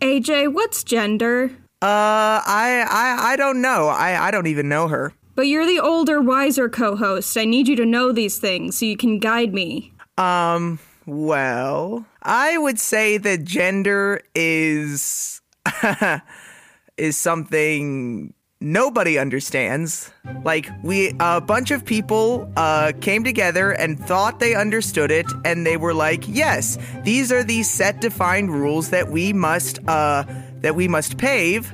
AJ, what's gender? Uh, I, I, I don't know. I, I don't even know her. But you're the older, wiser co host. I need you to know these things so you can guide me. Um, well, I would say that gender is is something nobody understands. Like we a bunch of people uh came together and thought they understood it and they were like, "Yes, these are the set defined rules that we must uh that we must pave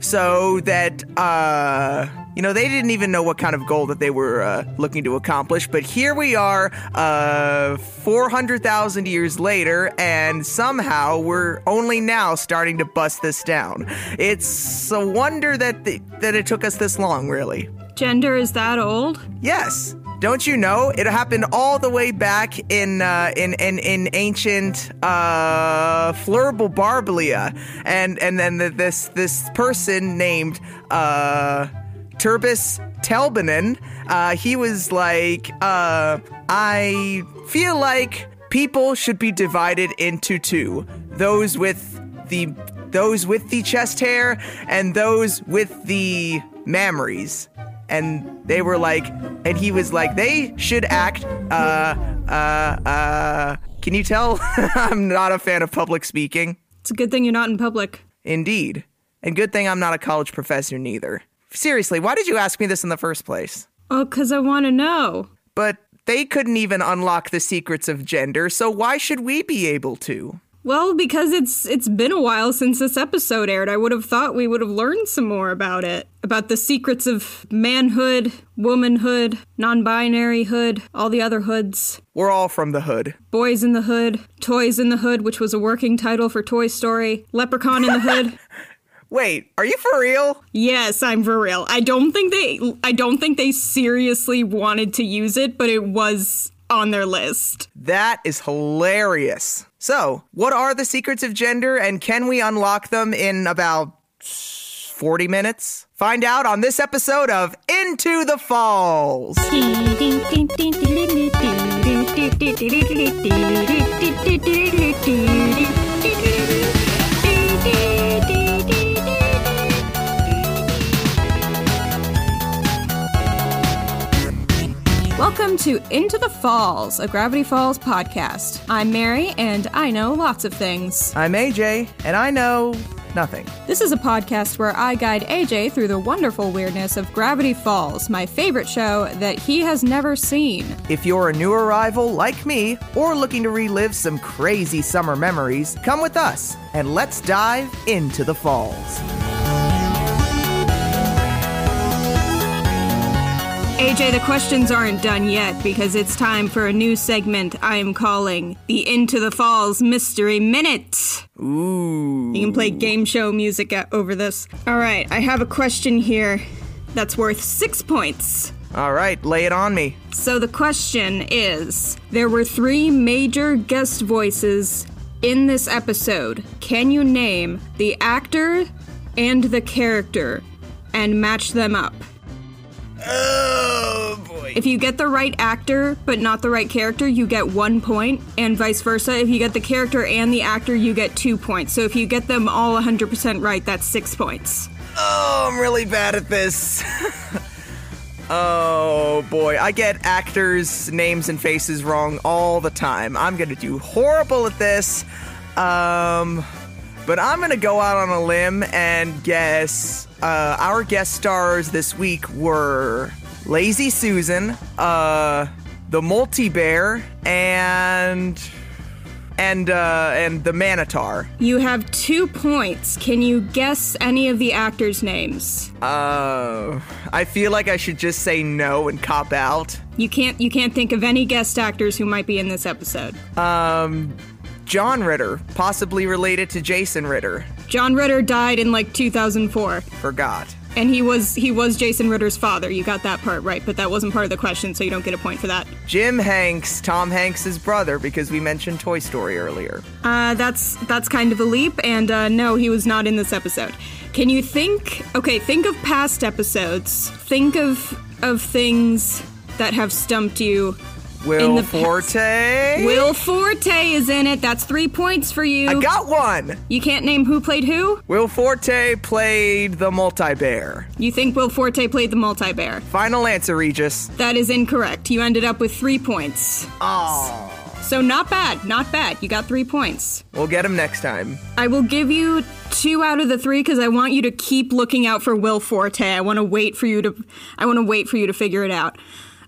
so that uh you know, they didn't even know what kind of goal that they were uh, looking to accomplish, but here we are, uh, 400,000 years later, and somehow we're only now starting to bust this down. It's a wonder that the, that it took us this long, really. Gender is that old? Yes. Don't you know? It happened all the way back in uh, in, in in ancient uh, Flurble Barblia, and and then the, this this person named uh, Turbis Telbanen, uh, he was like, uh, I feel like people should be divided into two: those with the those with the chest hair and those with the mammaries. And they were like, and he was like, they should act. Uh, uh, uh. Can you tell? I'm not a fan of public speaking. It's a good thing you're not in public. Indeed. And good thing I'm not a college professor neither. Seriously, why did you ask me this in the first place? Oh, because I want to know. But they couldn't even unlock the secrets of gender, so why should we be able to? Well, because it's it's been a while since this episode aired. I would have thought we would have learned some more about it. About the secrets of manhood, womanhood, non-binary hood, all the other hoods. We're all from the hood. Boys in the Hood, Toys in the Hood, which was a working title for Toy Story, Leprechaun in the Hood. Wait, are you for real? Yes, I'm for real. I don't think they I don't think they seriously wanted to use it, but it was on their list. That is hilarious. So, what are the secrets of gender and can we unlock them in about 40 minutes? Find out on this episode of Into the Falls. Welcome to Into the Falls, a Gravity Falls podcast. I'm Mary, and I know lots of things. I'm AJ, and I know nothing. This is a podcast where I guide AJ through the wonderful weirdness of Gravity Falls, my favorite show that he has never seen. If you're a new arrival like me, or looking to relive some crazy summer memories, come with us and let's dive into the falls. AJ, the questions aren't done yet because it's time for a new segment I am calling the Into the Falls Mystery Minute. Ooh. You can play game show music over this. All right, I have a question here that's worth six points. All right, lay it on me. So the question is there were three major guest voices in this episode. Can you name the actor and the character and match them up? Oh boy. If you get the right actor but not the right character, you get one point, and vice versa. If you get the character and the actor, you get two points. So if you get them all 100% right, that's six points. Oh, I'm really bad at this. oh boy, I get actors' names and faces wrong all the time. I'm gonna do horrible at this. Um, but I'm gonna go out on a limb and guess uh, our guest stars this week were Lazy Susan, uh, the Multi Bear, and and uh, and the Manotaur. You have two points. Can you guess any of the actors' names? Uh, I feel like I should just say no and cop out. You can't. You can't think of any guest actors who might be in this episode. Um, John Ritter, possibly related to Jason Ritter. John Ritter died in like 2004, Forgot. and he was he was Jason Ritter's father. You got that part right, but that wasn't part of the question, so you don't get a point for that. Jim Hanks, Tom Hanks's brother, because we mentioned Toy Story earlier. Uh, that's that's kind of a leap, and uh, no, he was not in this episode. Can you think? Okay, think of past episodes. Think of of things that have stumped you Will in the. Forte. Will Forte is in it. That's three points for you. I got one. you can't name who played who? Will Forte played the multi bear. You think Will Forte played the multi bear? Final answer, Regis. That is incorrect. You ended up with three points. Oh. So not bad, not bad. You got three points. We'll get him next time. I will give you two out of the three because I want you to keep looking out for Will Forte. I want to wait for you to. I want to wait for you to figure it out.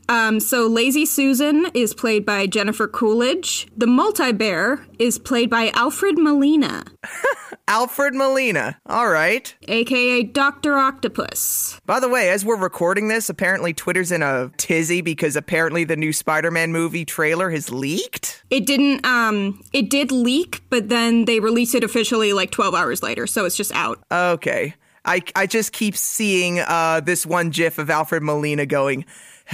Um, so Lazy Susan is played by Jennifer Coolidge. The Multi Bear is played by Alfred Molina, Alfred Molina. All right. aka Doctor Octopus. By the way, as we're recording this, apparently Twitter's in a tizzy because apparently the new Spider Man movie trailer has leaked. It didn't. Um, it did leak, but then they released it officially like 12 hours later, so it's just out. Okay. I, I just keep seeing uh, this one gif of Alfred Molina going,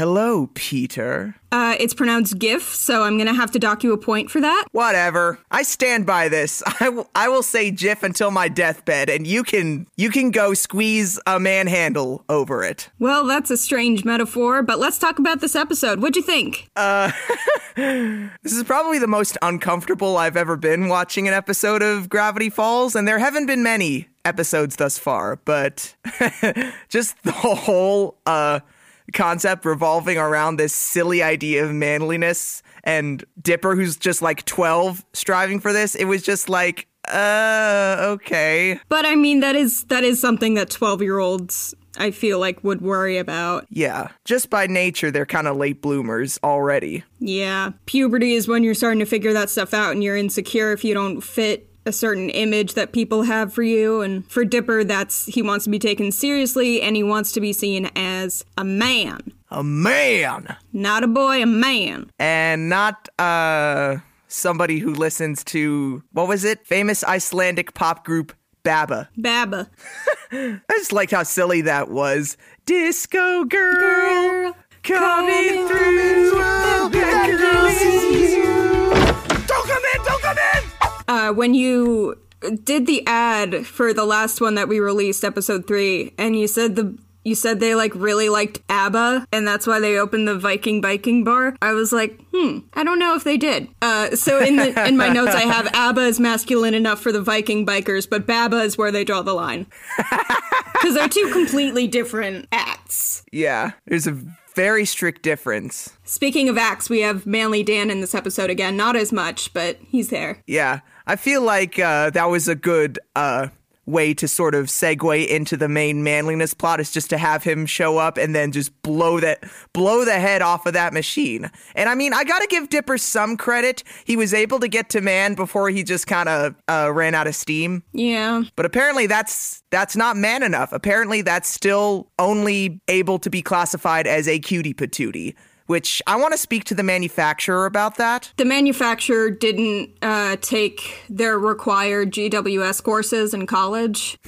Hello, Peter. Uh, it's pronounced GIF, so I'm gonna have to dock you a point for that. Whatever. I stand by this. I will I will say GIF until my deathbed, and you can you can go squeeze a manhandle over it. Well, that's a strange metaphor, but let's talk about this episode. What'd you think? Uh, this is probably the most uncomfortable I've ever been watching an episode of Gravity Falls, and there haven't been many episodes thus far, but just the whole uh, concept revolving around this silly idea of manliness and Dipper, who's just like 12, striving for this, it was just like, uh, okay. But I mean, that is that is something that 12 year olds I feel like would worry about. Yeah, just by nature, they're kind of late bloomers already. Yeah, puberty is when you're starting to figure that stuff out, and you're insecure if you don't fit a certain image that people have for you. And for Dipper, that's he wants to be taken seriously, and he wants to be seen as a man, A man! not a boy, a man. and not uh somebody who listens to what was it famous icelandic pop group baba Baba. i just liked how silly that was disco girl, Girl, coming coming through oh, uh, when you did the ad for the last one that we released, episode three, and you said the you said they like really liked ABBA, and that's why they opened the Viking biking bar. I was like, hmm, I don't know if they did. Uh, so in the in my notes, I have ABBA is masculine enough for the Viking bikers, but Baba is where they draw the line because they're two completely different acts. yeah there's a very strict difference Speaking of acts, we have Manly Dan in this episode again. Not as much, but he's there. yeah i feel like uh that was a good uh way to sort of segue into the main manliness plot is just to have him show up and then just blow that blow the head off of that machine. And I mean, I got to give Dipper some credit. He was able to get to man before he just kind of uh, ran out of steam. Yeah. But apparently that's that's not man enough. Apparently that's still only able to be classified as a cutie patootie, which I want to speak to the manufacturer about that. The manufacturer didn't uh, take their required GWS courses in college.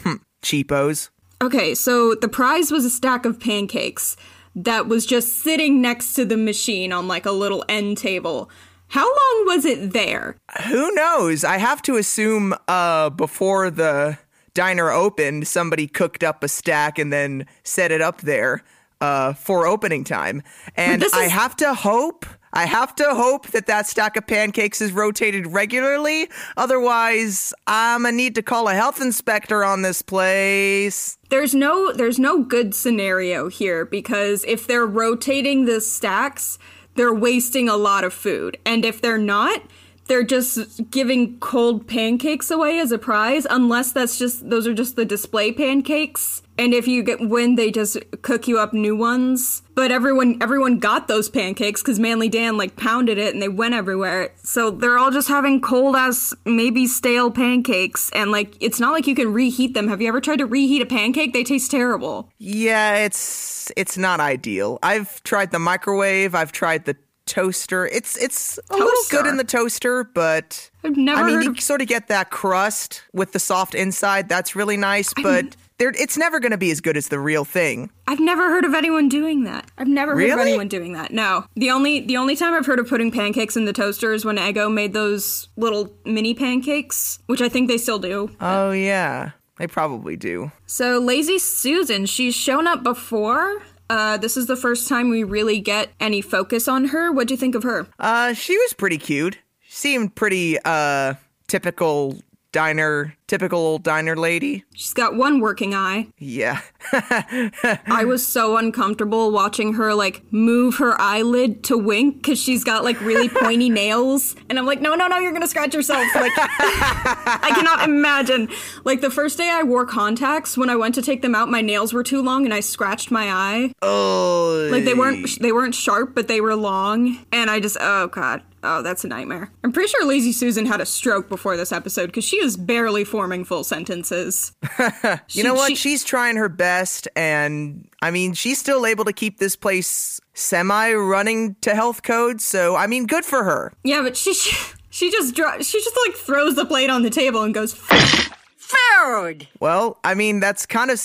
Cheapos. Okay, so the prize was a stack of pancakes that was just sitting next to the machine on like a little end table. How long was it there? Who knows? I have to assume uh, before the diner opened, somebody cooked up a stack and then set it up there uh, for opening time. And this I have to hope. I have to hope that that stack of pancakes is rotated regularly. Otherwise, I'm gonna need to call a health inspector on this place. There's no there's no good scenario here because if they're rotating the stacks, they're wasting a lot of food. And if they're not, they're just giving cold pancakes away as a prize unless that's just those are just the display pancakes. And if you get win, they just cook you up new ones. But everyone everyone got those pancakes cuz Manly Dan like pounded it and they went everywhere. So they're all just having cold ass maybe stale pancakes and like it's not like you can reheat them. Have you ever tried to reheat a pancake? They taste terrible. Yeah, it's it's not ideal. I've tried the microwave. I've tried the toaster. It's it's a little good in the toaster, but I've never I mean, heard you of- sort of get that crust with the soft inside. That's really nice, but there, it's never going to be as good as the real thing. I've never heard of anyone doing that. I've never heard of anyone doing that. No. The only the only time I've heard of putting pancakes in the toaster is when Eggo made those little mini pancakes, which I think they still do. Oh yeah, they probably do. So Lazy Susan, she's shown up before. Uh, this is the first time we really get any focus on her. What'd you think of her? Uh, she was pretty cute. She seemed pretty uh typical diner, typical old diner lady. She's got one working eye. Yeah. I was so uncomfortable watching her like move her eyelid to wink because she's got like really pointy nails, and I'm like, no, no, no, you're gonna scratch yourself. Like, I cannot imagine. Like the first day I wore contacts, when I went to take them out, my nails were too long, and I scratched my eye. oh. Like they weren't they weren't sharp, but they were long, and I just oh god. Oh, that's a nightmare. I'm pretty sure Lazy Susan had a stroke before this episode because she is barely forming full sentences. You know what? she- she's trying her best, and I mean, she's still able to keep this place semi running to health code. So, I mean, good for her. Yeah, but she she, she just dro- she just like throws the plate on the table and goes food. Well, I mean, that's kind of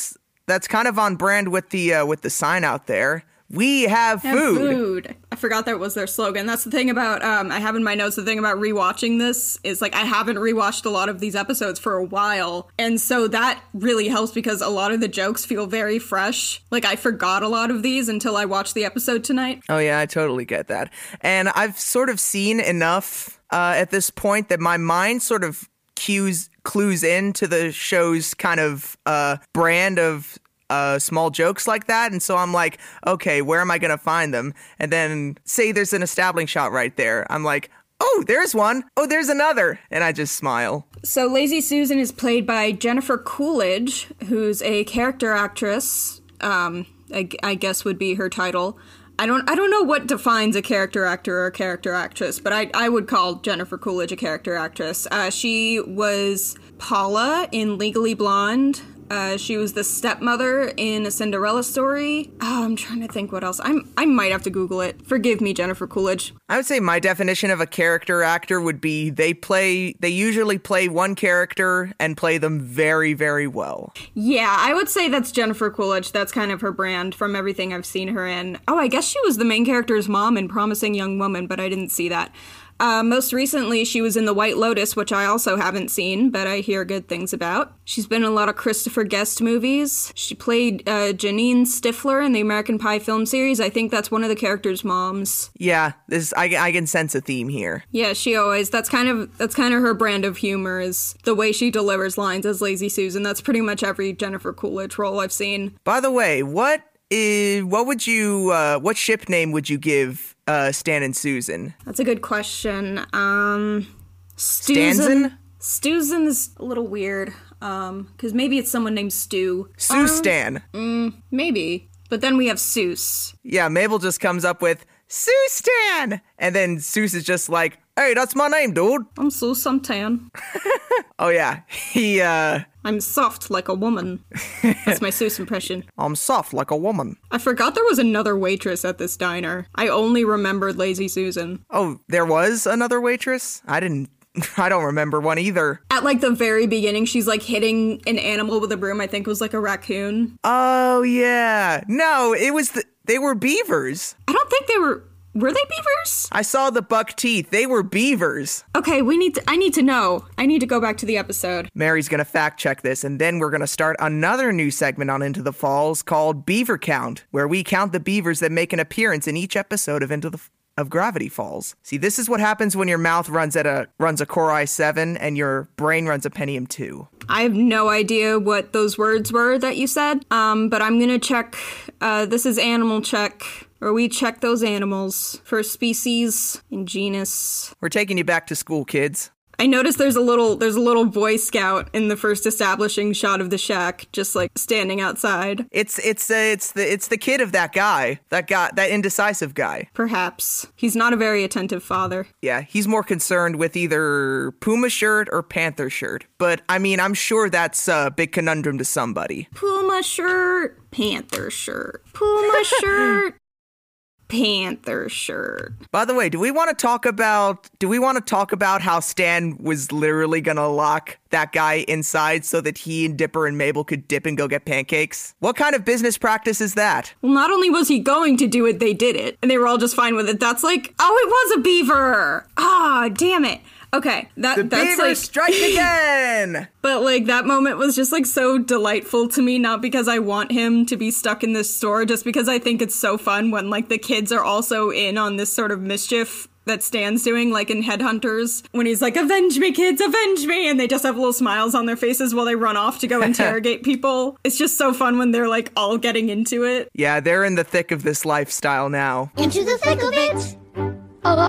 that's kind of on brand with the uh, with the sign out there. We have food. Food. I forgot that was their slogan. That's the thing about um I have in my notes the thing about rewatching this is like I haven't rewatched a lot of these episodes for a while. And so that really helps because a lot of the jokes feel very fresh. Like I forgot a lot of these until I watched the episode tonight. Oh yeah, I totally get that. And I've sort of seen enough uh, at this point that my mind sort of cues clues into the show's kind of uh, brand of uh, small jokes like that, and so I'm like, okay, where am I gonna find them? And then say there's an establishing shot right there. I'm like, oh, there's one. Oh, there's another, and I just smile. So Lazy Susan is played by Jennifer Coolidge, who's a character actress. Um, I, I guess would be her title. I don't I don't know what defines a character actor or a character actress, but I I would call Jennifer Coolidge a character actress. Uh, she was Paula in Legally Blonde. Uh, she was the stepmother in a Cinderella story. Oh, I'm trying to think what else. I'm I might have to Google it. Forgive me, Jennifer Coolidge. I would say my definition of a character actor would be they play they usually play one character and play them very very well. Yeah, I would say that's Jennifer Coolidge. That's kind of her brand from everything I've seen her in. Oh, I guess she was the main character's mom in Promising Young Woman, but I didn't see that. Uh, most recently, she was in The White Lotus, which I also haven't seen, but I hear good things about. She's been in a lot of Christopher Guest movies. She played uh, Jeanine Stifler in the American Pie film series. I think that's one of the character's moms. Yeah, this I, I can sense a theme here. Yeah, she always that's kind of that's kind of her brand of humor is the way she delivers lines as Lazy Susan. That's pretty much every Jennifer Coolidge role I've seen. By the way, what is what would you uh, what ship name would you give uh, Stan and Susan? That's a good question. Um, Stanzen? Stuzen is a little weird. Um, because maybe it's someone named Stu. Sue Stan. Maybe. But then we have Soos. Yeah, Mabel just comes up with Sue Stan, and then Soos is just like, "Hey, that's my name, dude." I'm Soos, I'm tan. Oh yeah, he uh, I'm soft like a woman. That's my Soos impression. I'm soft like a woman. I forgot there was another waitress at this diner. I only remembered Lazy Susan. Oh, there was another waitress. I didn't. I don't remember one either. At like the very beginning, she's like hitting an animal with a broom. I think it was like a raccoon. Oh yeah, no, it was the they were beavers. I don't think they were. Were they beavers? I saw the buck teeth. They were beavers. Okay, we need to. I need to know. I need to go back to the episode. Mary's going to fact check this, and then we're going to start another new segment on Into the Falls called Beaver Count, where we count the beavers that make an appearance in each episode of Into the of Gravity Falls. See, this is what happens when your mouth runs at a runs a Core i7 and your brain runs a Pentium 2. I have no idea what those words were that you said. Um, but I'm gonna check. Uh, this is animal check, where we check those animals for species and genus. We're taking you back to school, kids. I noticed there's a little there's a little Boy Scout in the first establishing shot of the shack, just like standing outside. It's it's uh, it's the it's the kid of that guy, that guy, that indecisive guy. Perhaps he's not a very attentive father. Yeah, he's more concerned with either Puma shirt or Panther shirt. But I mean, I'm sure that's a big conundrum to somebody. Puma shirt, Panther shirt, Puma shirt, Panther shirt. By the way, do we want to talk about do we want to talk about how Stan was literally going to lock that guy inside so that he and Dipper and Mabel could dip and go get pancakes? What kind of business practice is that? Well, not only was he going to do it, they did it, and they were all just fine with it. That's like, oh, it was a beaver. Ah, damn it. Okay, that The that's beavers like strike again. But like that moment was just like so delightful to me, not because I want him to be stuck in this store, just because I think it's so fun when like the kids are also in on this sort of mischief that Stan's doing, like in Headhunters, when he's like, Avenge me, kids, avenge me! And they just have little smiles on their faces while they run off to go interrogate people. It's just so fun when they're like all getting into it. yeah, they're in the thick of this lifestyle now. Into the thick of it.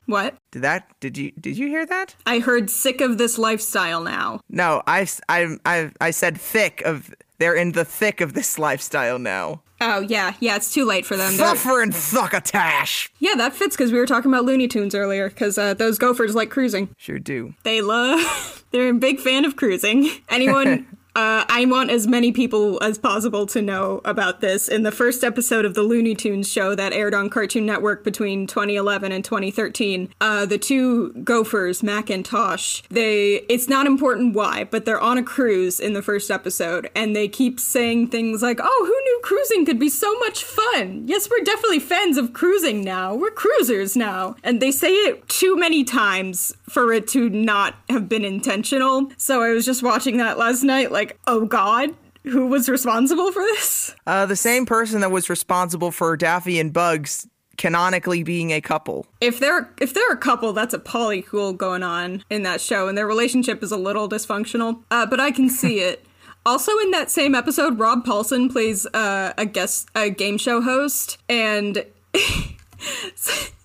What? Did that? Did you? Did you hear that? I heard sick of this lifestyle now. No, I, I, I, I said thick of. They're in the thick of this lifestyle now. Oh, yeah, yeah, it's too late for them. They're- Suffer and thuckatash. yeah, that fits because we were talking about Looney Tunes earlier, because uh, those gophers like cruising. Sure do. They love. They're a big fan of cruising. Anyone. Uh, I want as many people as possible to know about this. In the first episode of the Looney Tunes show that aired on Cartoon Network between 2011 and 2013, uh, the two gophers, Mac and Tosh, they, it's not important why, but they're on a cruise in the first episode, and they keep saying things like, oh, who knew cruising could be so much fun? Yes, we're definitely fans of cruising now. We're cruisers now. And they say it too many times for it to not have been intentional. So I was just watching that last night, like, oh god, who was responsible for this? Uh, the same person that was responsible for Daffy and Bugs canonically being a couple. If they're if they're a couple, that's a polycule going on in that show, and their relationship is a little dysfunctional. Uh, but I can see it. Also, in that same episode, Rob Paulsen plays uh, a guest, a game show host, and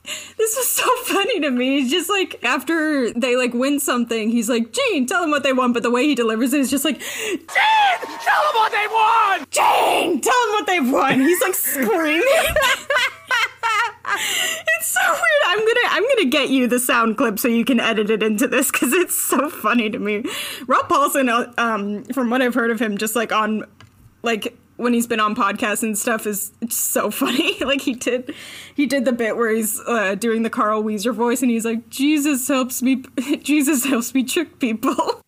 this was so funny to me. He's just like after they like win something, he's like, "Gene, tell them what they want." But the way he delivers it is just like, "Gene, tell them what they want." Gene, tell them what they want. He's like screaming. it's so weird. I'm gonna I'm gonna get you the sound clip so you can edit it into this because it's so funny to me. Rob Paulsen, uh, um, from what I've heard of him, just like on like when he's been on podcasts and stuff is so funny. like he did he did the bit where he's uh, doing the Carl Wheezer voice and he's like, Jesus helps me Jesus helps me trick people.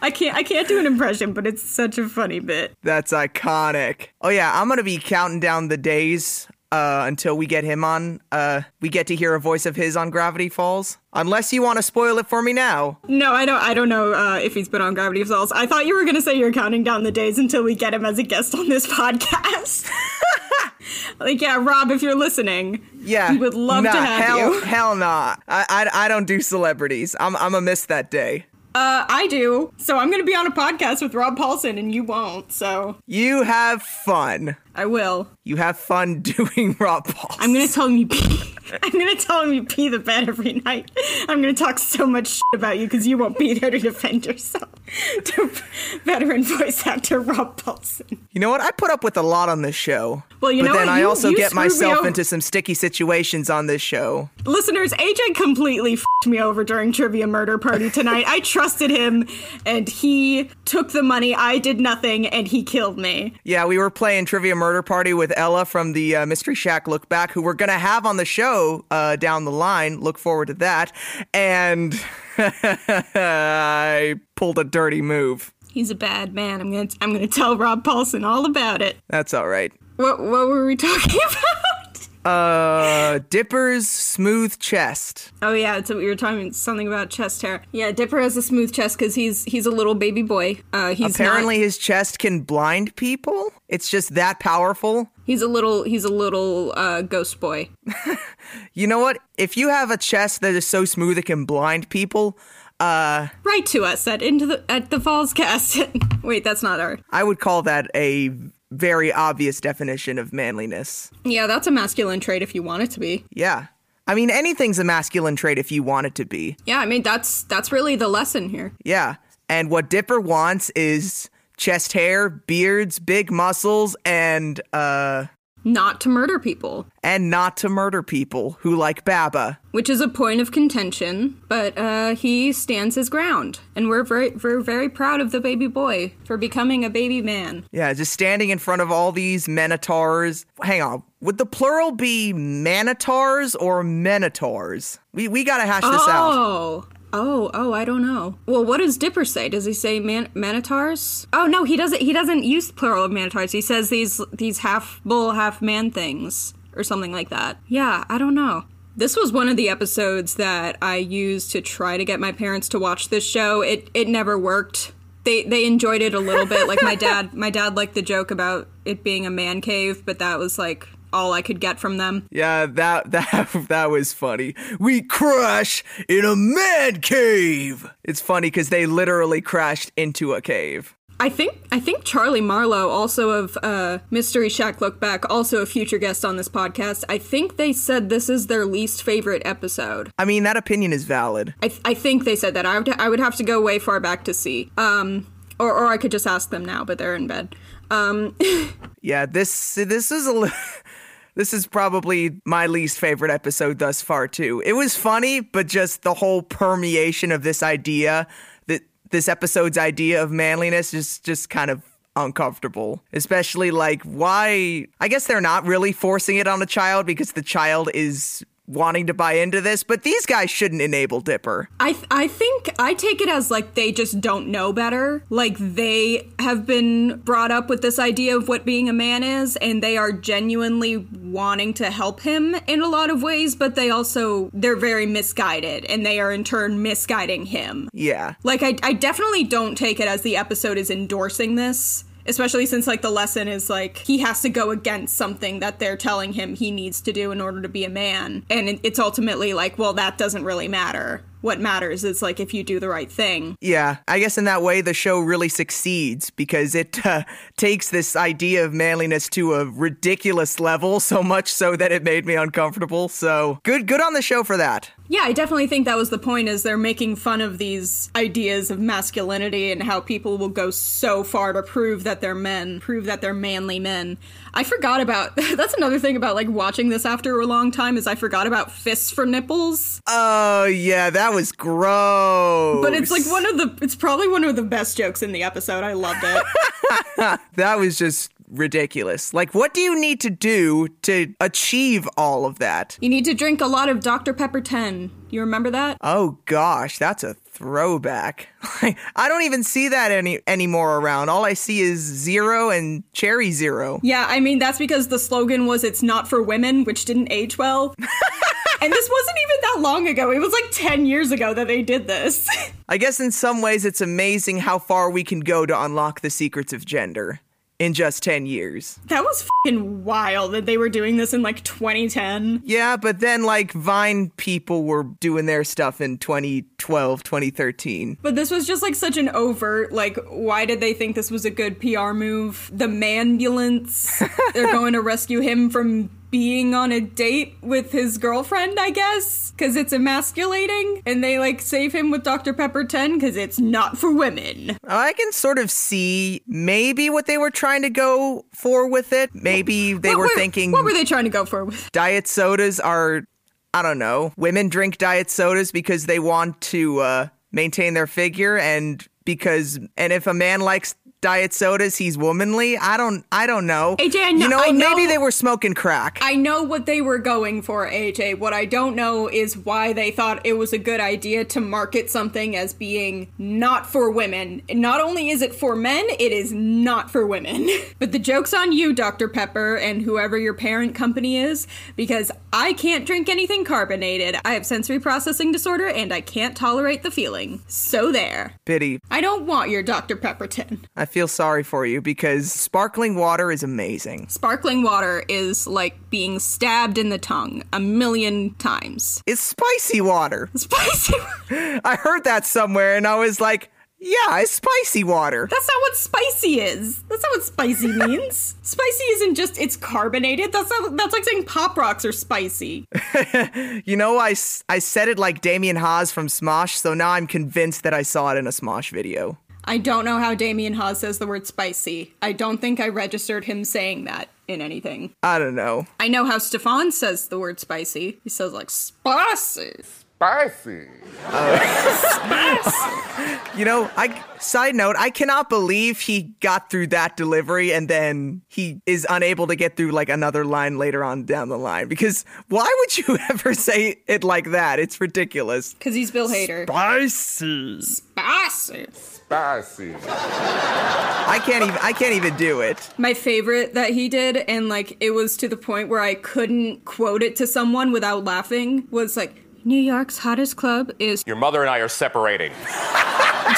I can't I can't do an impression, but it's such a funny bit. That's iconic. Oh yeah, I'm gonna be counting down the days uh, until we get him on. Uh, we get to hear a voice of his on Gravity Falls. Unless you want to spoil it for me now. No, I don't. I don't know uh, if he's been on Gravity Falls. I thought you were gonna say you're counting down the days until we get him as a guest on this podcast. like, yeah, Rob, if you're listening, Yeah, we would love nah, to have hell, you. Hell nah. I, I I don't do celebrities. I'm I'm a miss that day. Uh, I do. So I'm gonna be on a podcast with Rob Paulsen, and you won't. So You have fun. I will. You have fun doing Rob Paul. I'm gonna tell him you pee. I'm gonna tell him you pee the bed every night. I'm gonna talk so much shit about you because you won't be there to defend yourself. to veteran voice actor Rob Paulsen. You know what? I put up with a lot on this show. Well, you but know then what? I You- also you get myself into some sticky situations on this show. Listeners, AJ completely fed me over during Trivia Murder Party tonight. I trusted him, and he took the money. I did nothing, and he killed me. Yeah, we were playing Trivia Murder Party with Ella from the uh, Mystery Shack Look Back, who we're going to have on the show uh, down the line. Look forward to that. And I pulled a dirty move. He's a bad man. I'm gonna I'm gonna tell Rob Paulsen all about it. That's all right. What what were we talking about? Uh, Dipper's smooth chest. Oh yeah, so we were talking something about chest hair. Yeah, Dipper has a smooth chest because he's he's a little baby boy. Uh, he's Apparently, not, his chest can blind people. It's just that powerful. he's a little he's a little uh, ghost boy. You know what? If you have a chest that is so smooth it can blind people, uh, Write to us at into the at the Falls Cast. Wait, that's not our. I would call that a very obvious definition of manliness. Yeah, that's a masculine trait if you want it to be. Yeah. I mean, anything's a masculine trait if you want it to be. Yeah, I mean that's that's really the lesson here. Yeah. And what Dipper wants is chest hair, beards, big muscles, and, uh, Not to murder people, and not to murder people who like Baba. which is a point of contention, but uh, he stands his ground, and we're very we're very proud of the baby boy for becoming a baby man. Yeah, just standing in front of all these menators. Hang on. Would the plural be manotaurs or menators? We we gotta hash this out. Oh. Oh, oh, I don't know. Well, what does Dipper say? Does he say man- manotaurs? Oh no, he doesn't. He doesn't use plural of manotaurs. He says these these half bull, half man things or something like that. Yeah, I don't know. This was one of the episodes that I used to try to get my parents to watch this show. It it never worked. They they enjoyed it a little bit. Like my dad my dad liked the joke about it being a man cave, but that was like all I could get from them. Yeah, that that that was funny. We crash in a man cave. It's funny because they literally crashed into a cave. I think I think Charlie Marlowe, also of uh, Mystery Shack Look Back, also a future guest on this podcast. I think they said this is their least favorite episode. I mean, that opinion is valid. I, th- I think they said that. I would I would have to go way far back to see. Um, or or I could just ask them now, but they're in bed. Um, yeah, this this is a. Li- This is probably my least favorite episode thus far, too. It was funny, but just the whole permeation of this idea that this episode's idea of manliness is just kind of uncomfortable. Especially like why I guess they're not really forcing it on a child because the child is wanting to buy into this, but these guys shouldn't enable Dipper. I th- I think I take it as like they just don't know better. Like they have been brought up with this idea of what being a man is and they are genuinely wanting to help him in a lot of ways, but they also they're very misguided and they are in turn misguiding him. Yeah. Like I I definitely don't take it as the episode is endorsing this especially since like the lesson is like he has to go against something that they're telling him he needs to do in order to be a man and it's ultimately like well that doesn't really matter what matters is like if you do the right thing. Yeah, I guess in that way the show really succeeds because it uh, takes this idea of manliness to a ridiculous level, so much so that it made me uncomfortable. So good, good on the show for that. Yeah, I definitely think that was the point is they're making fun of these ideas of masculinity and how people will go so far to prove that they're men, prove that they're manly men. I forgot about that's another thing about like watching this after a long time is I forgot about fists for nipples. Oh yeah, that was gross. But it's like one of the it's probably one of the best jokes in the episode. I loved it. that was just ridiculous. Like, what do you need to do to achieve all of that? You need to drink a lot of Dr. Pepper 10. You remember that? Oh gosh, that's a throwback. I don't even see that any anymore around. All I see is zero and cherry zero. Yeah, I mean that's because the slogan was "It's not for women," which didn't age well. and this wasn't even that long ago. It was like 10 years ago that they did this. I guess in some ways it's amazing how far we can go to unlock the secrets of gender in just 10 years. That was fucking wild that they were doing this in like 2010. Yeah, but then like Vine people were doing their stuff in 2012, 2013. But this was just like such an overt, like, why did they think this was a good PR move? The manbulance. They're going to rescue him from being on a date with his girlfriend, I guess, because it's emasculating. And they like save him with Dr. Pepper 10 because it's not for women. I can sort of see maybe what they were trying to go for with it. Maybe they what were, were thinking. What were they trying to go for with Diet sodas are, I don't know, women drink diet sodas because they want to uh, maintain their figure and because, and if a man likes diet sodas he's womanly. I don't i don't know. Aj I know, you know, I know maybe they were smoking crack. I know what they were going for aj what i don't know is why they thought it was a good idea to market something as being not for women. Not only is it for men it is not for women. But the joke's on you dr pepper and whoever your parent company is because i can't drink anything carbonated. I have sensory processing disorder and i can't tolerate the feeling. So there. Pity. I don't want your dr pepper tin I feel sorry for you because sparkling water is amazing. Sparkling water is like being stabbed in the tongue a million times. It's spicy water. Spicy. I heard that somewhere and I was like, yeah, it's spicy water. That's not what spicy is. That's not what spicy means. spicy isn't just it's carbonated. That's not that's like saying pop rocks are spicy. you know, I, I said it like Damien Haas from Smosh, so now I'm convinced that I saw it in a Smosh video. I don't know how Damien Haas says the word spicy. I don't think I registered him saying that in anything. I don't know. I know how Stefon says the word spicy. He says like spicy. Spicy. Uh, you know, I side note, I cannot believe he got through that delivery and then he is unable to get through like another line later on down the line because why would you ever say it like that? It's ridiculous. Cuz he's Bill Hader. Spicy. Spicy. Spicy. I can't even I can't even do it. My favorite that he did, and like it was to the point where I couldn't quote it to someone without laughing, was like, New York's hottest club is Your mother and I are separating.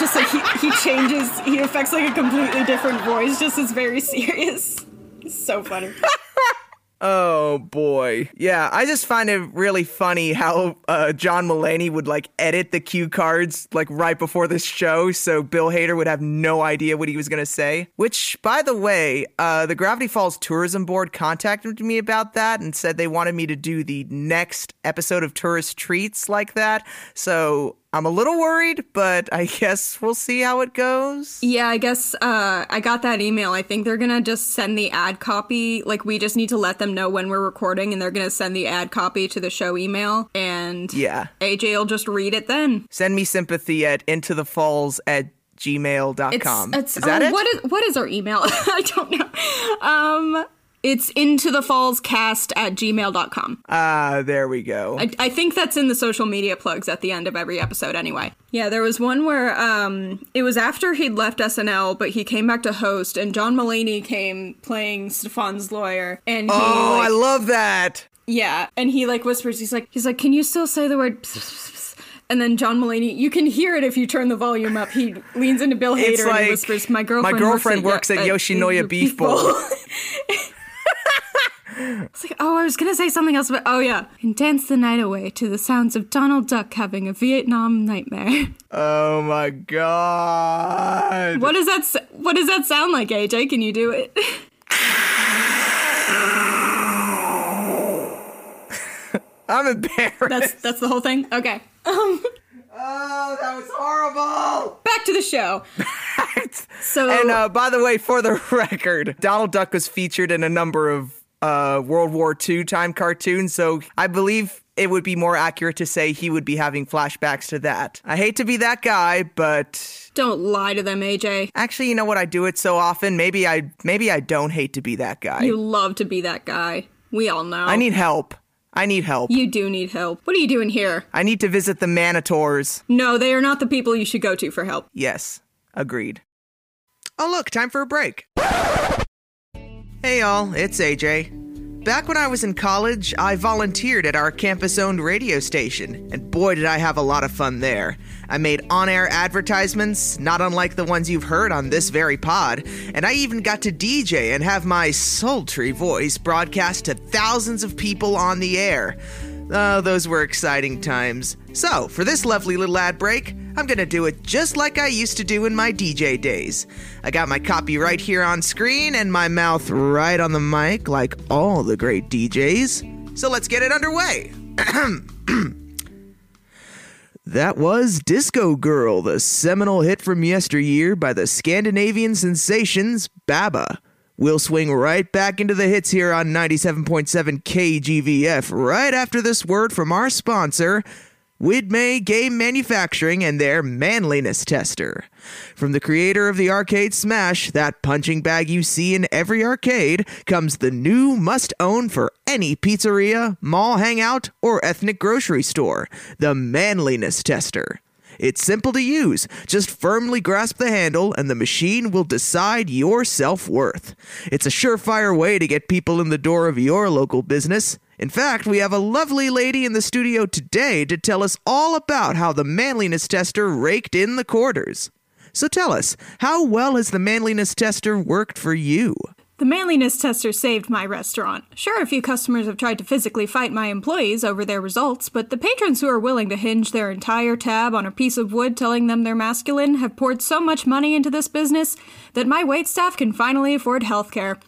just like he, he changes, he affects like a completely different voice, just is very serious. It's so funny. Oh boy. Yeah, I just find it really funny how uh, John Mulaney would like edit the cue cards like right before this show so Bill Hader would have no idea what he was going to say. Which, by the way, uh, the Gravity Falls Tourism Board contacted me about that and said they wanted me to do the next episode of Tourist Treats like that. So I'm a little worried, but I guess we'll see how it goes. Yeah, I guess uh, I got that email. I think they're gonna just send the ad copy. Like, we just need to let them know when we're recording, and they're gonna send the ad copy to the show email. And Yeah. AJ will just read it then. Send me sympathy at into the falls at gmail.com. It's, it's is that oh, it? What is what is our email? I don't know. Um, it's into the falls cast at gmail.com. Ah, there we go. I, I think that's in the social media plugs at the end of every episode anyway. Yeah, there was one where um it was after he'd left SNL, but he came back to host and John Mulaney came playing Stefon's lawyer and he oh, like, I love that. yeah, and he like whispers he's like he's like, "Can you still say the word and then John Mulaney, you can hear it if you turn the volume up. He leans into Bill Hader It's and whispers, "My girlfriend, "My girlfriend works works at Yoshinoya Beef Bowl." It's like, oh, I was gonna say something else, but oh yeah, and dance the night away to the sounds of Donald Duck having a Vietnam nightmare. Oh my god. what does that? What does that sound like, AJ? Can you do it? I'm embarrassed. That's that's the whole thing. Okay. Um, oh, that was horrible. back to the show. So And uh, by the way, for the record, Donald Duck was featured in a number of uh, World War II time cartoon, so I believe it would be more accurate to say he would be having flashbacks to that. I hate to be that guy, but don't lie to them, AJ. actually, you know what? I do it so often. Maybe I maybe I don't hate to be that guy. You love to be that guy. We all know. I need help. I need help. You do need help. What are you doing here? I need to visit the Manotaurs. No, they are not the people you should go to for help. Yes, agreed. Oh, look, time for a break. Hey, y'all, it's AJ. Back when I was in college, I volunteered at our campus owned radio station, and boy, did I have a lot of fun there. I made on air advertisements, not unlike the ones you've heard on this very pod, and I even got to DJ and have my sultry voice broadcast to thousands of people on the air. Oh, those were exciting times. So, for this lovely little ad break, I'm gonna do it just like I used to do in my DJ days. I got my copy right here on screen and my mouth right on the mic, like all the great DJs. So let's get it underway. That was Disco Girl, the seminal hit from yesteryear by the Scandinavian sensations BABA. We'll swing right back into the hits here on 97.7 KGVF right after this word from our sponsor, Widmay Game Manufacturing and their manliness tester. From the creator of the arcade smash, that punching bag you see in every arcade, comes the new must own for any pizzeria, mall hangout, or ethnic grocery store the manliness tester. It's simple to use. Just firmly grasp the handle, and the machine will decide your self worth. It's a surefire way to get people in the door of your local business. In fact, we have a lovely lady in the studio today to tell us all about how the manliness tester raked in the quarters. So tell us, how well has the manliness tester worked for you? The manliness tester saved my restaurant. Sure, a few customers have tried to physically fight my employees over their results, but the patrons who are willing to hinge their entire tab on a piece of wood telling them they're masculine have poured so much money into this business that my waitstaff can finally afford healthcare.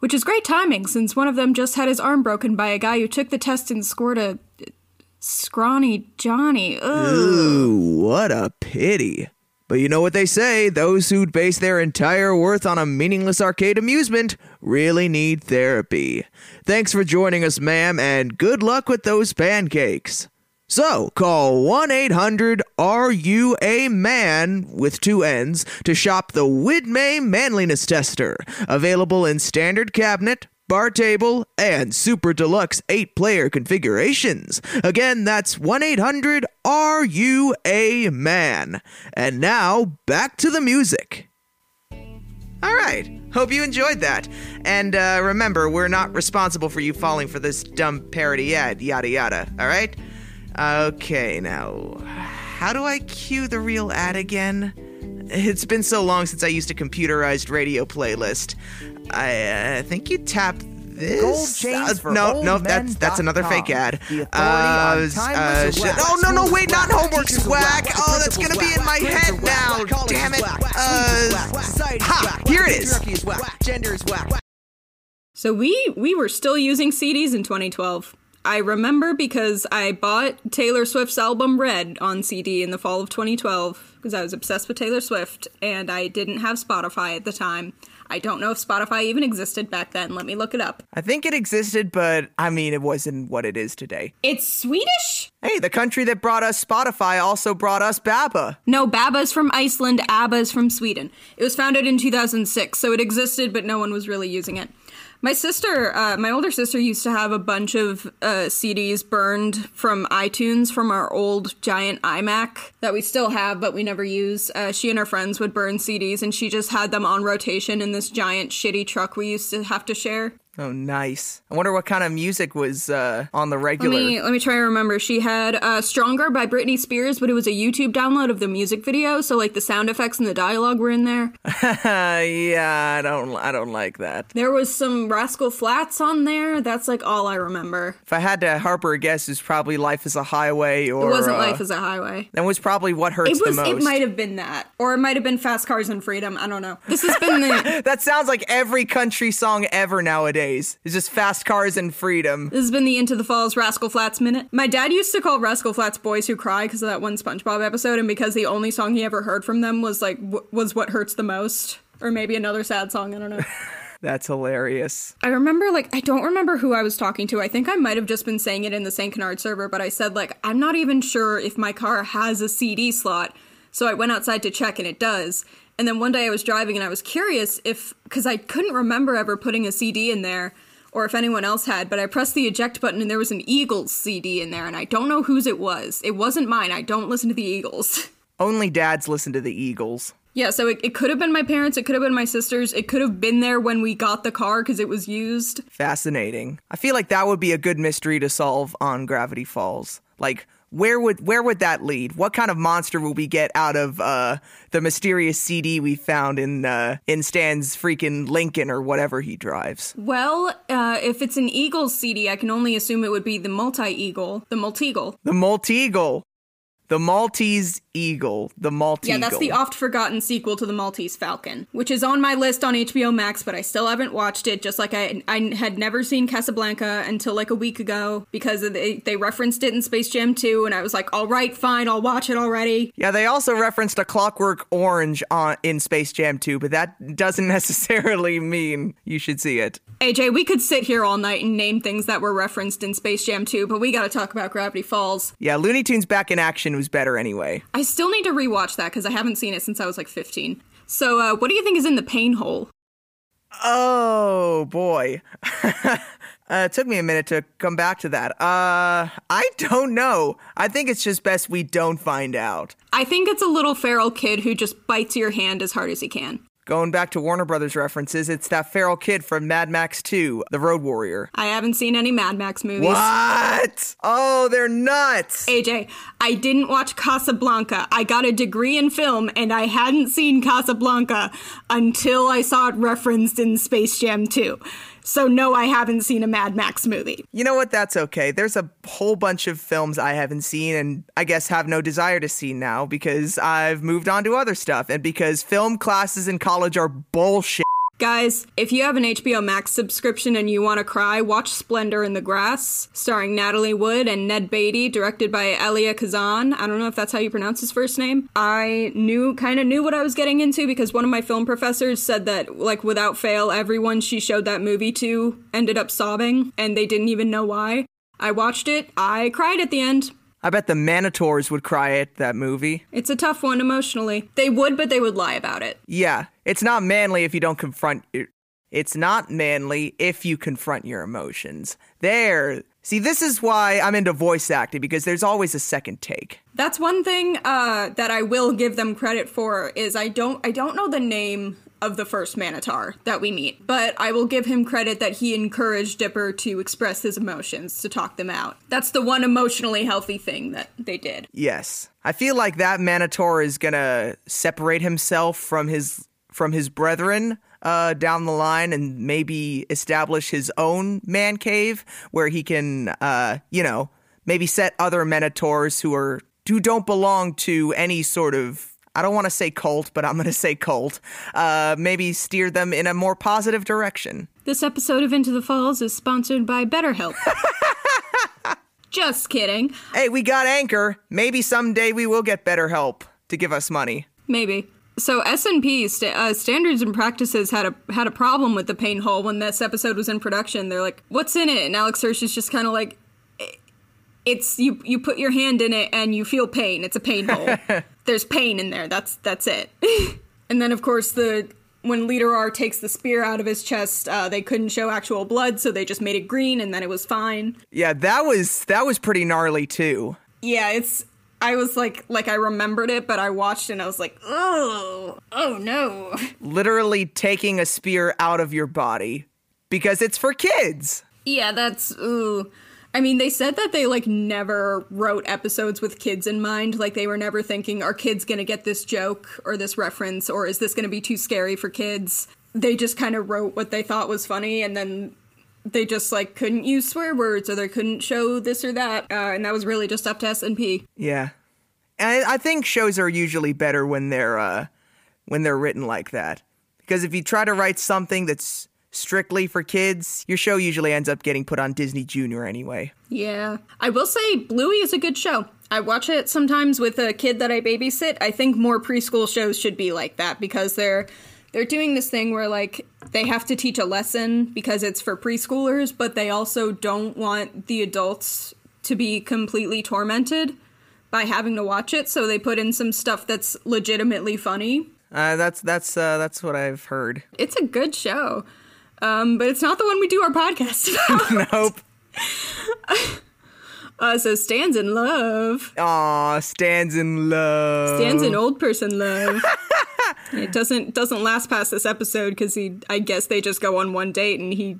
Which is great timing, since one of them just had his arm broken by a guy who took the test and scored a. scrawny Johnny. Ugh. Ooh, what a pity. But you know what they say those who'd base their entire worth on a meaningless arcade amusement really need therapy. Thanks for joining us, ma'am, and good luck with those pancakes. So, call 1 800 RU A MAN with two N's to shop the Widmay Manliness Tester, available in standard cabinet, bar table, and super deluxe eight player configurations. Again, that's 1 800 Are You a Man? And now, back to the music. All right. Hope you enjoyed that. And uh, remember, we're not responsible for you falling for this dumb parody ad, yada yada. All right? Okay, now, how do I cue the real ad again? It's been so long since I used a computerized radio playlist. I uh, think you tap this. Gold chains for no, no, old that's that's men another dot fake ad. The authority Uh, on s- timeless uh, shit. whack. Oh no, no, wait, not Whack. homework Teachers whack. whack. Oh, that's gonna be in my head now. Damn it. Uh, is whack. Society is ha, here it is. Patriarchy is whack. Gender is whack. So we we were still using CDs in 2012. I remember because I bought Taylor Swift's album Red on CD in the fall of 2012 because I was obsessed with Taylor Swift and I didn't have Spotify at the time. I don't know if Spotify even existed back then. Let me look it up. I think it existed, but I mean, it wasn't what it is today. It's Swedish? Hey, the country that brought us Spotify also brought us BABBA. No, BABBA's from Iceland, ABBA's from Sweden. It was founded in 2006, so it existed, but no one was really using it. My sister, uh, my older sister, used to have a bunch of uh, CDs burned from iTunes from our old giant iMac that we still have, but we never use. Uh, she and her friends would burn CDs, and she just had them on rotation in this giant shitty truck we used to have to share. Oh, nice. I wonder what kind of music was uh, on the Let regular. me let me try to remember. She had uh, "Stronger" by Britney Spears, but it was a YouTube download of the music video, so like the sound effects and the dialogue were in there. yeah, I don't, I don't like that. There was some Rascal Flatts on there. That's like all I remember. If I had to harper a guess, it was probably "Life Is a Highway" or It wasn't uh, Life is a Highway. That was probably what hurts It was. the most. It might have been that, or it might have been Fast Cars and Freedom. I don't know. This has been the. That sounds like every country song ever nowadays. It's just fast cars and freedom. This has been the Into the Falls Rascal Flatts minute. My dad used to call Rascal Flatts "Boys Who Cry" because of that one SpongeBob episode, and because the only song he ever heard from them was like w- was "What Hurts the Most," or maybe another sad song. I don't know. That's hilarious. I remember, like, I don't remember who I was talking to. I think I might have just been saying it in the St. Canard server, but I said, like, I'm not even sure if my car has a CD slot. So I went outside to check, and it does. And then one day I was driving, and I was curious if, because I couldn't remember ever putting a CD in there, or if anyone else had, but I pressed the eject button, and there was an Eagles CD in there, and I don't know whose it was. It wasn't mine. I don't listen to the Eagles. Only dads listen to the Eagles. Yeah, so it, it could have been my parents, it could have been my sisters, it could have been there when we got the car because it was used. Fascinating. I feel like that would be a good mystery to solve on Gravity Falls. Like, where would where would that lead? What kind of monster will we get out of uh, the mysterious CD we found in uh, in Stan's freaking Lincoln or whatever he drives? Well, uh, if it's an Eagles CD, I can only assume it would be the multi Eagle, the Multi-Eagle. The Malteagle. The Maltese Eagle. The Malteagle. Yeah, that's the oft forgotten sequel to the Maltese Falcon, which is on my list on HBO Max, but I still haven't watched it. Just like I, I had never seen Casablanca until like a week ago because they, they referenced it in Space Jam 2, and I was like, all right, fine, I'll watch it already. Yeah, they also referenced a Clockwork Orange on in Space Jam 2, but that doesn't necessarily mean you should see it. AJ, we could sit here all night and name things that were referenced in Space Jam 2, but we gotta talk about Gravity Falls. Yeah, Looney Tunes back in action was better anyway. I still need to rewatch that because I haven't seen it since I was like 15. So, uh, what do you think is in the pain hole? Oh boy. uh, it took me a minute to come back to that. Uh, I don't know. I think it's just best we don't find out. I think it's a little feral kid who just bites your hand as hard as he can. Going back to Warner Brothers references, it's that feral kid from Mad Max 2, The Road Warrior. I haven't seen any Mad Max movies. What? Oh, they're nuts. AJ, I didn't watch Casablanca. I got a degree in film and I hadn't seen Casablanca until I saw it referenced in Space Jam 2. So, no, I haven't seen a Mad Max movie. You know what? That's okay. There's a whole bunch of films I haven't seen and I guess have no desire to see now because I've moved on to other stuff and because film classes in college are bullshit. Guys, if you have an HBO Max subscription and you want to cry, watch Splendor in the Grass, starring Natalie Wood and Ned Beatty, directed by Elia Kazan. I don't know if that's how you pronounce his first name. I knew, kind of knew what I was getting into because one of my film professors said that, like, without fail, everyone she showed that movie to ended up sobbing, and they didn't even know why. I watched it. I cried at the end. I bet the Manotaurs would cry at that movie. It's a tough one emotionally. They would, but they would lie about it. Yeah, it's not manly if you don't confront your, It's not manly if you confront your emotions. There. See, this is why I'm into voice acting because there's always a second take. That's one thing uh, that I will give them credit for is I don't I don't know the name of the first Manotaur that we meet, but I will give him credit that he encouraged Dipper to express his emotions, to talk them out. That's the one emotionally healthy thing that they did. Yes. I feel like that Manotaur is gonna separate himself from his from his brethren uh, down the line and maybe establish his own man cave where he can, uh, you know, maybe set other Manotaurs who are who don't belong to any sort of I don't want to say cult, but I'm going to say cult. Uh, maybe steer them in a more positive direction. This episode of Into the Falls is sponsored by BetterHelp. Just kidding. Hey, we got Anchor. Maybe someday we will get better help to give us money. Maybe. So S&P st- uh, Standards and Practices had a had a problem with the pain hole when this episode was in production. They're like, "What's in it?" And Alex Hirsch is just kind of like, "It's you. You put your hand in it and you feel pain. It's a pain hole. There's pain in there. That's that's it." and then of course the when Leader R takes the spear out of his chest, uh, they couldn't show actual blood, so they just made it green, and then it was fine. Yeah, that was that was pretty gnarly too. Yeah, it's. I was like, like I remembered it, but I watched and I was like, oh, oh no. Literally taking a spear out of your body because it's for kids. Yeah, that's ooh. I mean, they said that they like never wrote episodes with kids in mind. Like they were never thinking, are kids gonna get this joke or this reference, or is this gonna be too scary for kids? They just kind of wrote what they thought was funny, and then they just like couldn't use swear words or they couldn't show this or that, uh, and that was really just up to S and P. Yeah, and I, I think shows are usually better when they're uh, when they're written like that. Because if you try to write something that's strictly for kids, your show usually ends up getting put on Disney Junior anyway. Yeah. I will say Bluey is a good show. I watch it sometimes with a kid that I babysit. I think more preschool shows should be like that because they're they're doing this thing where like they have to teach a lesson because it's for preschoolers, but they also don't want the adults to be completely tormented by having to watch it, so they put in some stuff that's legitimately funny. Uh, that's that's uh, that's what I've heard. It's a good show. Um, but it's not the one we do our podcast about. Nope. Uh, so Stan's in love. Aw, stands in love. Stan's in old person love. it doesn't doesn't last past this episode because he. I guess they just go on one date and he.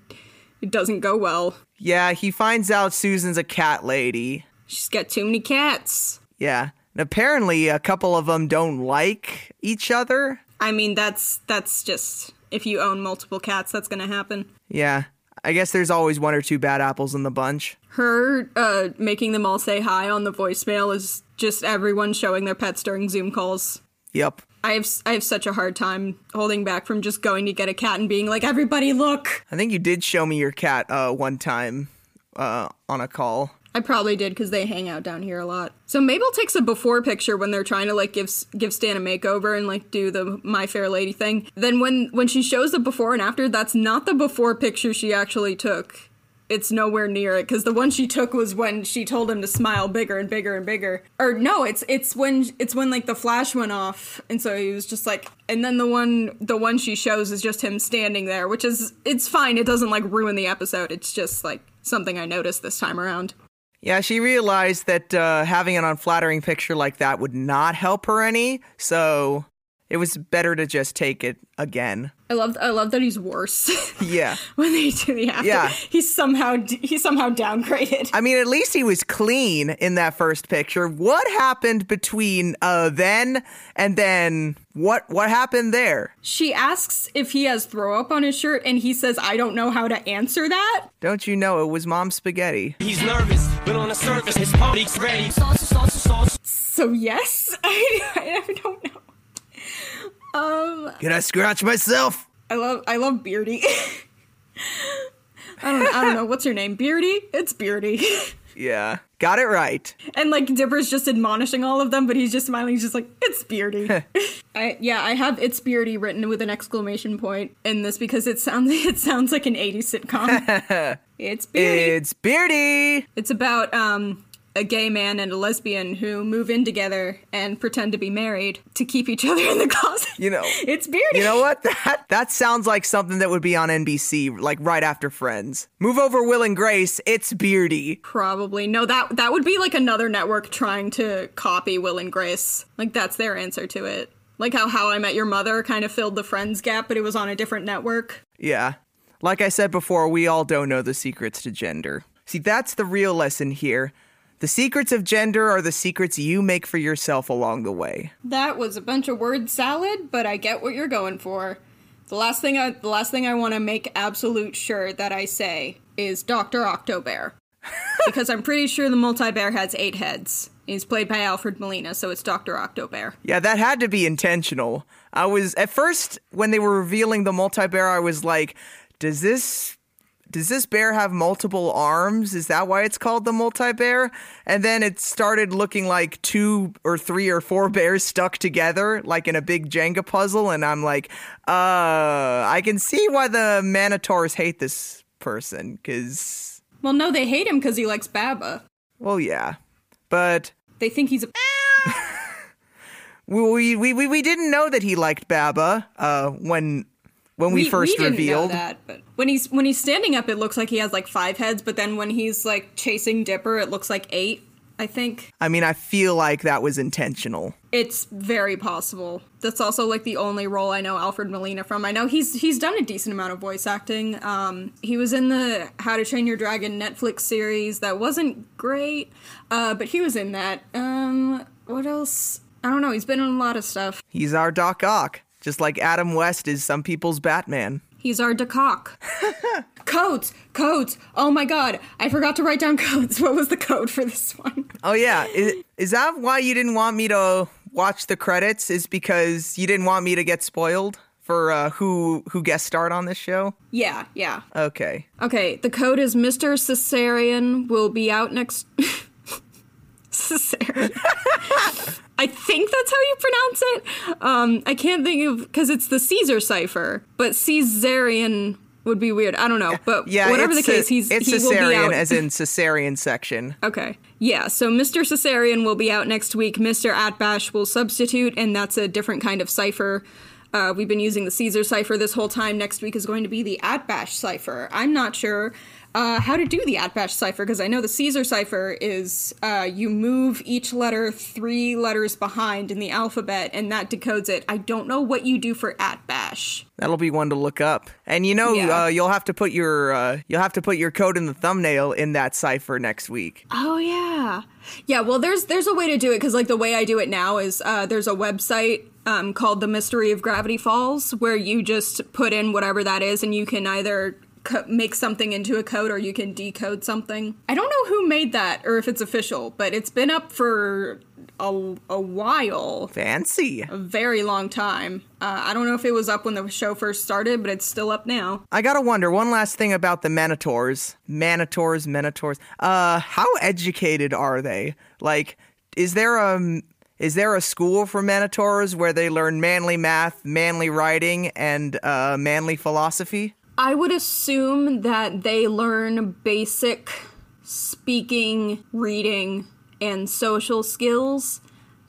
It doesn't go well. Yeah, he finds out Susan's a cat lady. She's got too many cats. Yeah, and apparently a couple of them don't like each other. I mean, that's that's just if you own multiple cats, that's gonna happen. Yeah, I guess there's always one or two bad apples in the bunch. Her uh, making them all say hi on the voicemail is just everyone showing their pets during Zoom calls. Yep. I have I have such a hard time holding back from just going to get a cat and being like, everybody look. I think you did show me your cat uh, one time uh, on a call. I probably did because they hang out down here a lot. So Mabel takes a before picture when they're trying to like give give Stan a makeover and like do the My Fair Lady thing. Then when when she shows the before and after, that's not the before picture she actually took. It's nowhere near it because the one she took was when she told him to smile bigger and bigger and bigger. Or no, it's it's when it's when like the flash went off and so he was just like. And then the one the one she shows is just him standing there, which is it's fine. It doesn't like ruin the episode. It's just like something I noticed this time around. Yeah, she realized that uh, having an unflattering picture like that would not help her any, so it was better to just take it again. I love I love that he's worse. Yeah. when they do the after. Yeah. He's somehow he's somehow downgraded. I mean, at least he was clean in that first picture. What happened between uh, then and then? What what happened there? She asks if he has throw up on his shirt and he says I don't know how to answer that. Don't you know it was Mom Spaghetti? He's nervous, but on the surface, his party's ready. Sauce, sauce, sauce. So yes, I, I don't know. Um Can I scratch myself? I love I love Beardy. I don't I don't know what's her name. Beardy? It's Beardy. Yeah, got it right. and like Dipper's just admonishing all of them, but he's just smiling. He's just like, "It's Beardy." I yeah, I have "It's Beardy" written with an exclamation point in this because it sounds it sounds like an '80s sitcom. it's Beardy. It's Beardy. It's about um a gay man and a lesbian who move in together and pretend to be married to keep each other in the closet. You know, it's beardy. You know what? That that sounds like something that would be on NBC, like right after Friends. Move over, Will and Grace. It's Beardy. Probably no. That that would be like another network trying to copy Will and Grace. Like that's their answer to it. Like how How I Met Your Mother kind of filled the Friends gap, but it was on a different network. Yeah. Like I said before, we all don't know the secrets to gender. See, that's the real lesson here. The secrets of gender are the secrets you make for yourself along the way. That was a bunch of word salad, but I get what you're going for. The last thing I the last thing I want to make absolute sure that I say is Dr. Octobear. because I'm pretty sure the multi-bear has eight heads. He's played by Alfred Molina, so it's Dr. Octobear. Yeah, that had to be intentional. I was at first when they were revealing the multi-bear, I was like, does this does this bear have multiple arms? Is that why it's called the multi bear? And then it started looking like two or three or four bears stuck together, like in a big Jenga puzzle. And I'm like, uh, I can see why the Manotaurs hate this person, because, Well, no, they hate him because he likes BABBA. well, yeah. But They think he's a. we, we, we, we didn't know that he liked BABBA uh, when when we, first didn't revealed. know that, but when he's when he's standing up, it looks like he has like five heads. But then when he's like chasing Dipper, it looks like eight. I think I mean, I feel like that was intentional. it's very possible. That's also like the only role I know Alfred Molina from. I know he's he's done a decent amount of voice acting. Um, he was in the How to Train Your Dragon Netflix series that wasn't great, uh, but he was in that. Um, what else? I don't know. He's been in a lot of stuff. He's our Doc Ock, just like Adam West is some people's Batman. He's our Doc Ock. codes, codes. Oh my god, I forgot to write down codes. What was the code for this one? Oh yeah, is, is that why you didn't want me to watch the credits? Is because you didn't want me to get spoiled for uh, who who guest starred on this show? Yeah, yeah. Okay. Okay, the code is Mr. Caesarian will be out next. Caesarian. I think that's how you pronounce it. Um, I can't think of because it's the Caesar cipher, but Caesarian would be weird. I don't know, but Yeah, whatever the case, a- he's it's he will be cesarean as in cesarean section. Okay. Yeah, so Mr. Caesarian will be out next week. Mr. Atbash will substitute, and that's a different kind of cipher. Uh, we've been using the Caesar cipher this whole time. Next week is going to be the Atbash cipher. I'm not sure uh, how to do the Atbash cipher because I know the Caesar cipher is uh, you move each letter three letters behind in the alphabet, and that decodes it. I don't know what you do for Atbash. That'll be one to look up. And you know, Yeah. uh, you'll have to put your uh, you'll have to put your code in the thumbnail in that cipher next week. Oh yeah, yeah. Well, there's there's a way to do it because like the way I do it now is uh, there's a website um, called the Mystery of Gravity Falls where you just put in whatever that is and you can either co- make something into a code or you can decode something. I don't know who made that or if it's official, but it's been up for a, a while. Fancy. A very long time. Uh, I don't know if it was up when the show first started, but it's still up now. I gotta wonder one last thing about the Manotaurs. Manotaurs, Manotaurs. Uh, how educated are they? Like, is there a is there a school for Manotaurs where they learn manly math, manly writing, and uh, manly philosophy? I would assume that they learn basic speaking, reading, and social skills,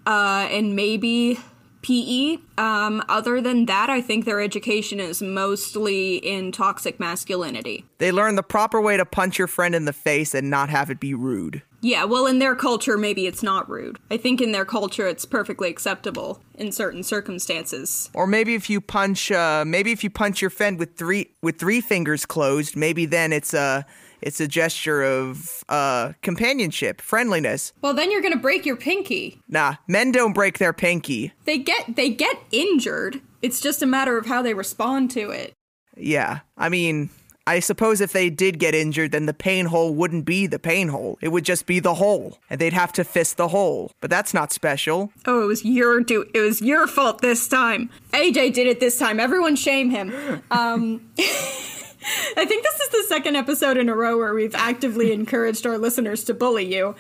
uh, and maybe PE. Um, other than that, I think their education is mostly in toxic masculinity. They learn the proper way to punch your friend in the face and not have it be rude. Yeah, well, in their culture, maybe it's not rude. I think in their culture, it's perfectly acceptable in certain circumstances. Or maybe if you punch, uh, maybe if you punch your friend with three with three fingers closed, maybe then it's a it's a gesture of uh, companionship, friendliness. Well, then you're gonna break your pinky. Nah, men don't break their pinky. They get they get injured. It's just a matter of how they respond to it. Yeah, I mean, I suppose if they did get injured, then the pain hole wouldn't be the pain hole. It would just be the hole, and they'd have to fist the hole. But that's not special. Oh, it was your do. It was your fault this time. AJ did it this time. Everyone shame him. Um, I think this is the second episode in a row where we've actively encouraged our listeners to bully you.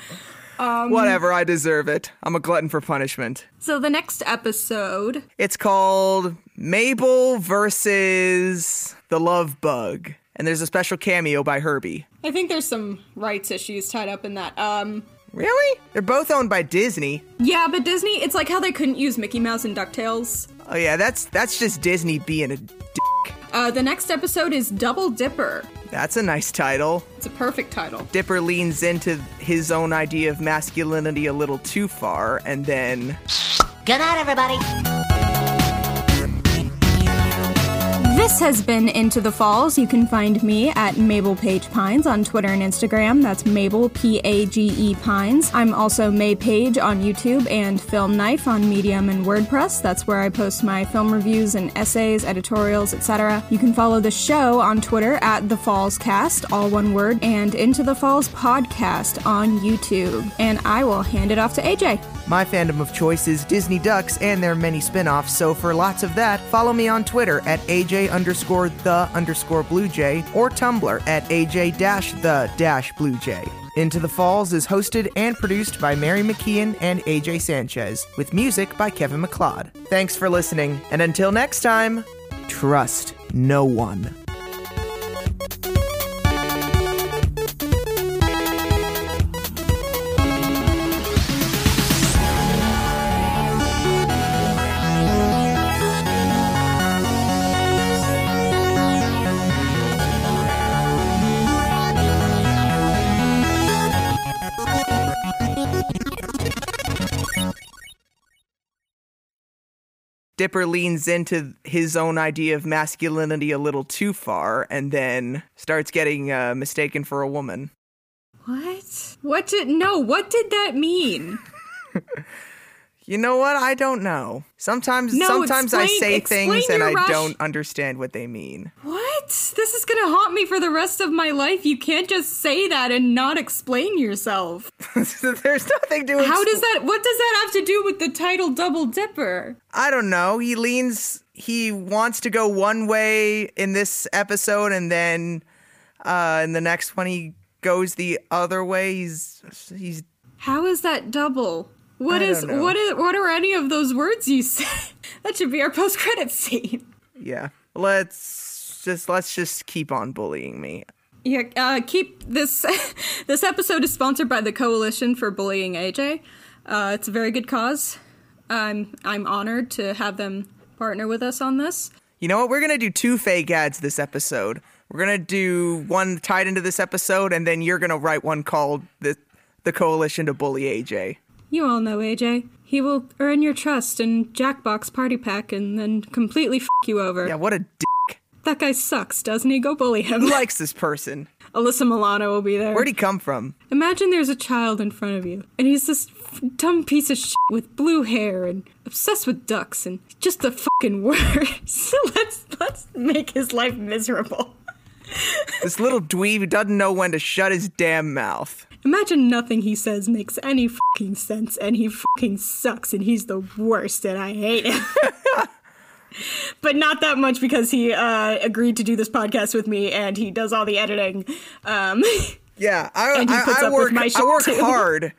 Whatever, I deserve it. I'm a glutton for punishment. So the next episode, It's called Mabel versus the Love Bug. And there's a special cameo by Herbie. I think there's some rights issues tied up in that. Um, Really? They're both owned by Disney. Yeah, but Disney, it's like how they couldn't use Mickey Mouse and DuckTales. Oh yeah, that's that's just Disney being a dick. Uh, the next episode is Double Dipper. That's a nice title. It's a perfect title. Dipper leans into his own idea of masculinity a little too far, and then Good night, everybody. This has been Into the Falls. You can find me at Mabel Page Pines on Twitter and Instagram. That's Mabel P A G E Pines. I'm also May Page on YouTube and Film Knife on Medium and WordPress. That's where I post my film reviews and essays, editorials, etc. You can follow the show on Twitter at The Falls Cast, all one word, and Into the Falls podcast on YouTube. And I will hand it off to AJ. my fandom of choice is Disney Ducks and their many spin-offs, so for lots of that, follow me on Twitter at AJ underscore the underscore Blue Jay or Tumblr at AJ dash the dash Blue Jay. Into the Falls is hosted and produced by Mary McKeon and AJ Sanchez, with music by Kevin MacLeod. Thanks for listening, and until next time, trust no one. Dipper leans into his own idea of masculinity a little too far and then starts getting uh, mistaken for a woman. What? What did no? What did that mean? You know what? I don't know. Sometimes No, sometimes I say things and I rush- don't understand what they mean. What? This is gonna haunt me for the rest of my life. You can't just say that and not explain yourself. There's nothing to How expl- does that? What does that have to do with the title Double Dipper? I don't know. He leans he wants to go one way in this episode and then uh in the next one he goes the other way. He's he's How is that double? What is know. what is what are any of those words you said? that should be our post credit scene. yeah. Let's just let's just keep on bullying me. Yeah, uh, keep this. this episode is sponsored by the Coalition for Bullying AJ. Uh, it's a very good cause. I'm I'm honored to have them partner with us on this. You know what? We're gonna do two fake ads this episode. We're gonna do one tied into this episode, and then you're gonna write one called the the Coalition to Bully AJ. You all know AJ. He will earn your trust and Jackbox Party Pack and then completely f you over. Yeah, what a dick. That guy sucks, doesn't he? Go bully him. Who likes this person? Alyssa Milano will be there. Where'd he come from? Imagine there's a child in front of you, and he's this f- dumb piece of shit with blue hair and obsessed with ducks and just the fucking worst. let's let's make his life miserable. This little dweeb who doesn't know when to shut his damn mouth. Imagine nothing he says makes any fucking sense, and he fucking sucks, and he's the worst, and I hate him. but not that much because he uh, agreed to do this podcast with me, and he does all the editing. Um, Yeah, I, I, I work. my I work too. hard.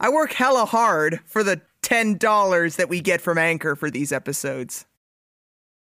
I work hella hard for the ten dollars that we get from Anchor for these episodes.